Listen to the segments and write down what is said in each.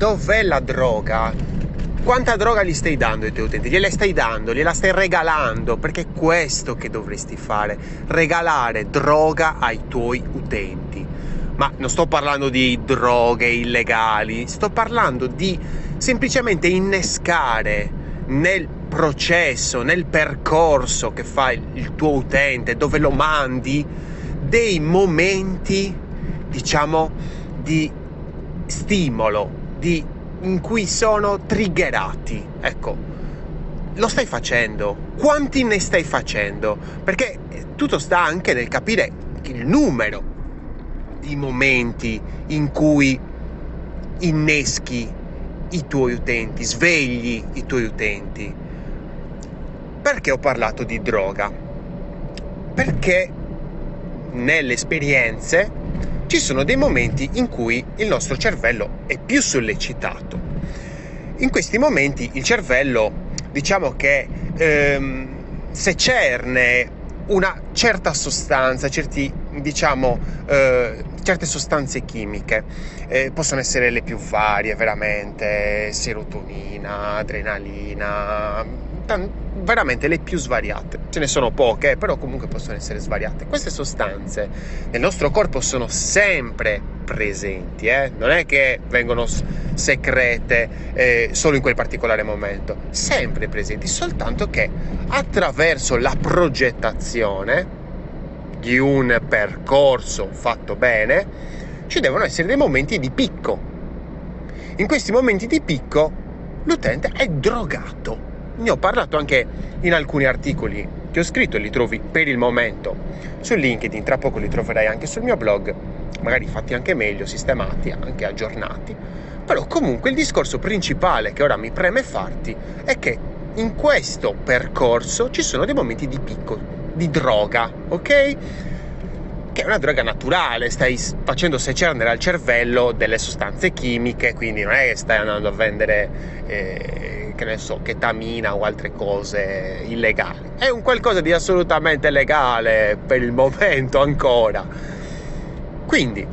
dov'è la droga? Quanta droga gli stai dando ai tuoi utenti? Gliela stai dando, gliela stai regalando, perché è questo che dovresti fare, regalare droga ai tuoi utenti. Ma non sto parlando di droghe illegali, sto parlando di semplicemente innescare nel processo, nel percorso che fa il tuo utente, dove lo mandi, dei momenti, diciamo, di stimolo, di, in cui sono triggerati. Ecco, lo stai facendo? Quanti ne stai facendo? Perché tutto sta anche nel capire il numero di momenti in cui inneschi i tuoi utenti, svegli i tuoi utenti. Perché ho parlato di droga? Perché nelle esperienze ci sono dei momenti in cui il nostro cervello è più sollecitato. In questi momenti il cervello, diciamo che ehm, se cerne una certa sostanza, certi, diciamo, eh, certe sostanze chimiche, eh, possono essere le più varie, veramente, serotonina, adrenalina, veramente le più svariate. Ce ne sono poche, però comunque possono essere svariate. Queste sostanze nel nostro corpo sono sempre presenti, eh? non è che vengono secrete eh, solo in quel particolare momento, sempre presenti, soltanto che attraverso la progettazione di un percorso fatto bene, ci devono essere dei momenti di picco. In questi momenti di picco l'utente è drogato. Ne ho parlato anche in alcuni articoli che ho scritto e li trovi per il momento su LinkedIn, tra poco li troverai anche sul mio blog magari fatti anche meglio, sistemati, anche aggiornati. Però comunque il discorso principale che ora mi preme farti è che in questo percorso ci sono dei momenti di picco, di droga, ok? Che è una droga naturale, stai facendo secernere al cervello delle sostanze chimiche, quindi non è che stai andando a vendere, eh, che ne so, ketamina o altre cose illegali. È un qualcosa di assolutamente legale per il momento ancora quindi,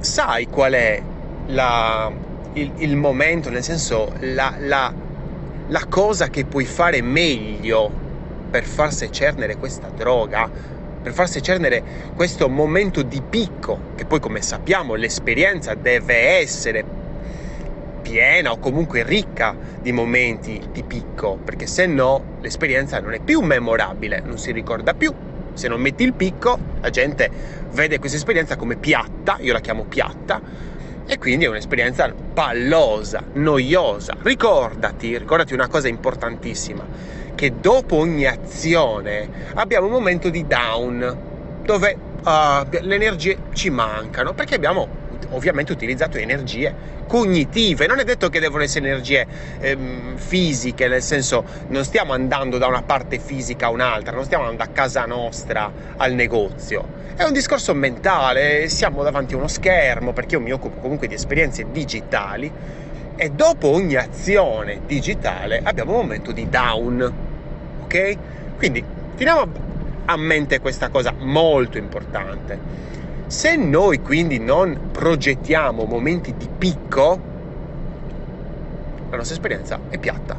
sai qual è la, il, il, momento, nel senso, la, la, la cosa che puoi fare meglio per far secernere questa droga, per far secernere questo momento di picco, che poi come sappiamo l'esperienza deve essere piena o comunque ricca di momenti di picco, perché se no l'esperienza non è più memorabile, non si ricorda più se non metti il picco, la gente vede questa esperienza come piatta, io la chiamo piatta, e quindi è un'esperienza pallosa, noiosa. Ricordati, ricordati una cosa importantissima, che dopo ogni azione abbiamo un momento di down, dove uh, le energie ci mancano, perché abbiamo ovviamente utilizzato energie cognitive, non è detto che devono essere energie ehm, fisiche, nel senso non stiamo andando da una parte fisica a un'altra, non stiamo andando a casa nostra al negozio, è un discorso mentale, siamo davanti a uno schermo perché io mi occupo comunque di esperienze digitali e dopo ogni azione digitale abbiamo un momento di down, ok? Quindi teniamo a mente questa cosa molto importante. Se noi quindi non progettiamo momenti di picco, la nostra esperienza è piatta.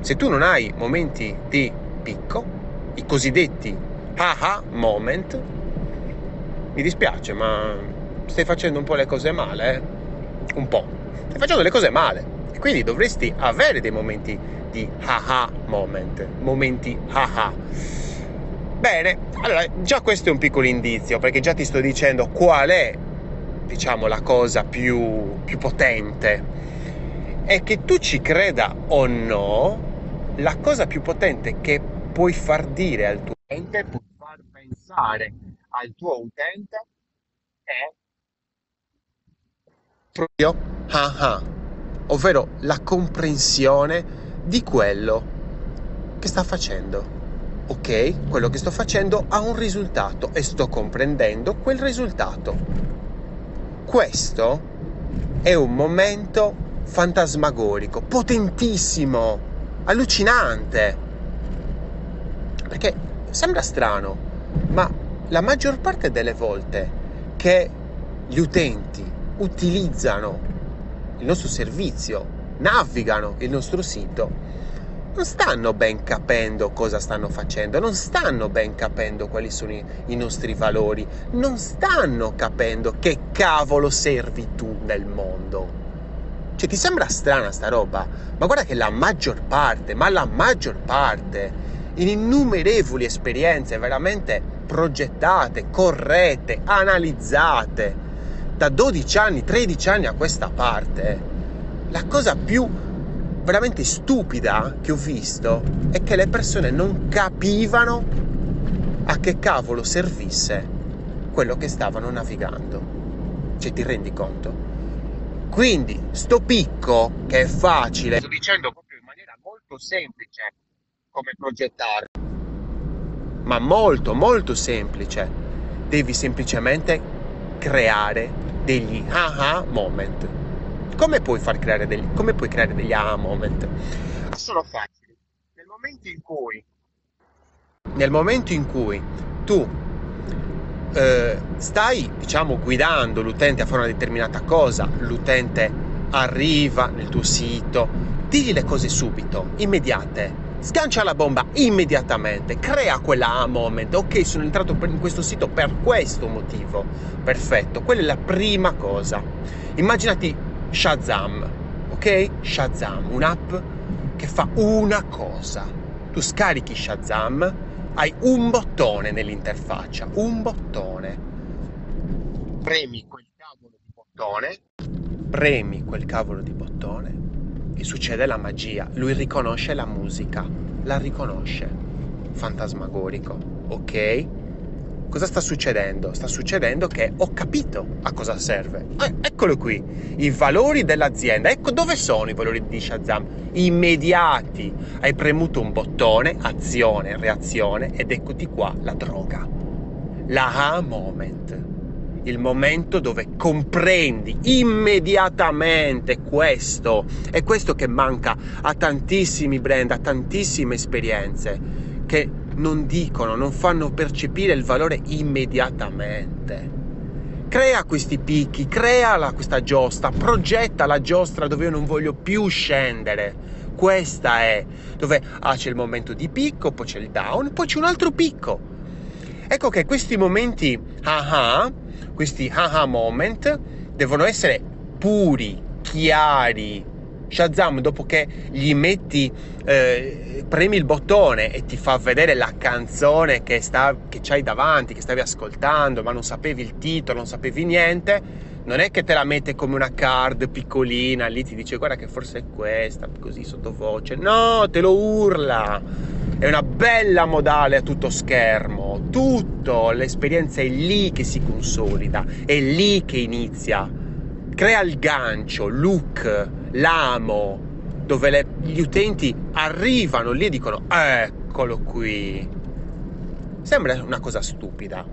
Se tu non hai momenti di picco, i cosiddetti aha moment, mi dispiace, ma stai facendo un po' le cose male, eh? Un po'. Stai facendo le cose male. E quindi dovresti avere dei momenti di aha moment, momenti aha. Bene, allora già questo è un piccolo indizio perché già ti sto dicendo qual è, diciamo, la cosa più, più potente. E che tu ci creda o no, la cosa più potente che puoi far dire al tuo utente, puoi far pensare al tuo utente è proprio ah ah, ovvero la comprensione di quello che sta facendo ok, quello che sto facendo ha un risultato e sto comprendendo quel risultato. Questo è un momento fantasmagorico, potentissimo, allucinante. Perché sembra strano, ma la maggior parte delle volte che gli utenti utilizzano il nostro servizio, navigano il nostro sito, non stanno ben capendo cosa stanno facendo, non stanno ben capendo quali sono i, i, nostri valori, non stanno capendo che cavolo servi tu nel mondo. Cioè, ti sembra strana sta roba? Ma guarda che la maggior parte, ma la maggior parte, in innumerevoli esperienze veramente progettate, corrette, analizzate, da 12 anni, 13 anni a questa parte, la cosa più veramente stupida che ho visto è che le persone non capivano a che cavolo servisse quello che stavano navigando. Cioè, ti rendi conto? Quindi, sto picco che è facile, sto dicendo proprio in maniera molto semplice come progettare, ma molto, molto semplice. Devi semplicemente creare degli aha moment come puoi far creare degli, come puoi creare degli aha moment? Sono facili. Nel momento in cui, nel momento in cui tu eh, stai, diciamo, guidando l'utente a fare una determinata cosa, l'utente arriva nel tuo sito, digli le cose subito, immediate. Sgancia la bomba immediatamente, crea quella aha moment. Ok, sono entrato in questo sito per questo motivo. Perfetto, quella è la prima cosa. Immaginati Shazam, ok? Shazam, un'app che fa una cosa. Tu scarichi Shazam, hai un bottone nell'interfaccia, un bottone. Premi quel cavolo di bottone, premi quel cavolo di bottone e succede la magia. Lui riconosce la musica, la riconosce. Fantasmagorico, ok? Cosa sta succedendo? Sta succedendo che ho capito a cosa serve. Eh, eccolo qui, i valori dell'azienda. Ecco dove sono i valori di Shazam. Immediati. Hai premuto un bottone, azione, reazione ed eccoti qua la droga. L'AHA moment. Il momento dove comprendi immediatamente questo. È questo che manca a tantissimi brand, a tantissime esperienze che non dicono, non fanno percepire il valore immediatamente. Crea questi picchi, crea la, questa giostra, progetta la giostra dove io non voglio più scendere. Questa è dove ah, c'è il momento di picco, poi c'è il down, poi c'è un altro picco. Ecco che questi momenti aha, questi aha moment, devono essere puri, chiari, Shazam dopo che gli metti eh, premi il bottone e ti fa vedere la canzone che, sta, che c'hai davanti, che stavi ascoltando, ma non sapevi il titolo, non sapevi niente, non è che te la mette come una card piccolina, lì ti dice guarda che forse è questa, così sottovoce. No, te lo urla. È una bella modale a tutto schermo, tutto, l'esperienza è lì che si consolida, è lì che inizia. Crea il gancio, look, l'amo, dove le, gli utenti arrivano lì e dicono eccolo qui. Sembra una cosa stupida,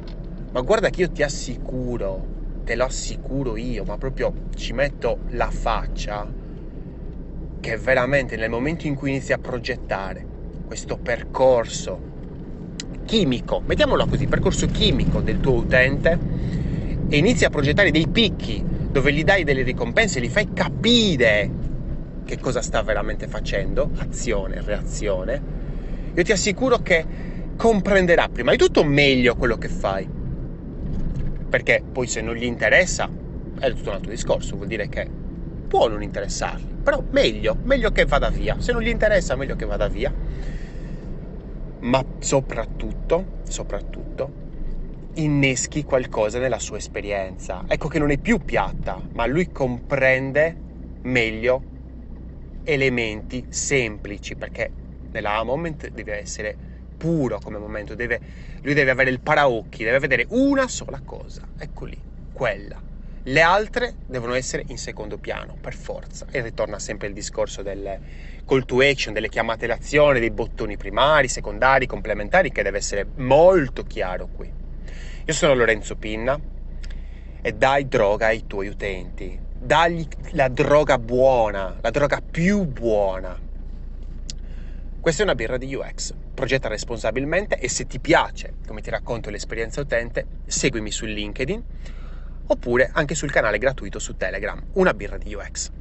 ma guarda che io ti assicuro, te lo assicuro io, ma proprio ci metto la faccia, che veramente nel momento in cui inizi a progettare questo percorso chimico, mettiamolo così, percorso chimico del tuo utente e inizi a progettare dei picchi dove gli dai delle ricompense, gli fai capire che cosa sta veramente facendo, azione, reazione, io ti assicuro che comprenderà prima di tutto meglio quello che fai. Perché poi se non gli interessa è tutto un altro discorso, vuol dire che può non interessargli, però meglio, meglio che vada via. Se non gli interessa, meglio che vada via. Ma soprattutto, soprattutto, inneschi qualcosa nella sua esperienza. Ecco che non è più piatta, ma lui comprende meglio elementi semplici, perché nella moment deve essere puro come momento, deve, lui deve avere il paraocchi, deve vedere una sola cosa, ecco lì, quella. Le altre devono essere in secondo piano, per forza. E ritorna sempre il discorso del call to action, delle chiamate d'azione, dei bottoni primari, secondari, complementari, che deve essere molto chiaro qui. Io sono Lorenzo Pinna e dai droga ai tuoi utenti. Dagli la droga buona, la droga più buona. Questa è una birra di UX. Progetta responsabilmente e se ti piace, come ti racconto l'esperienza utente, seguimi su LinkedIn oppure anche sul canale gratuito su Telegram, una birra di UX.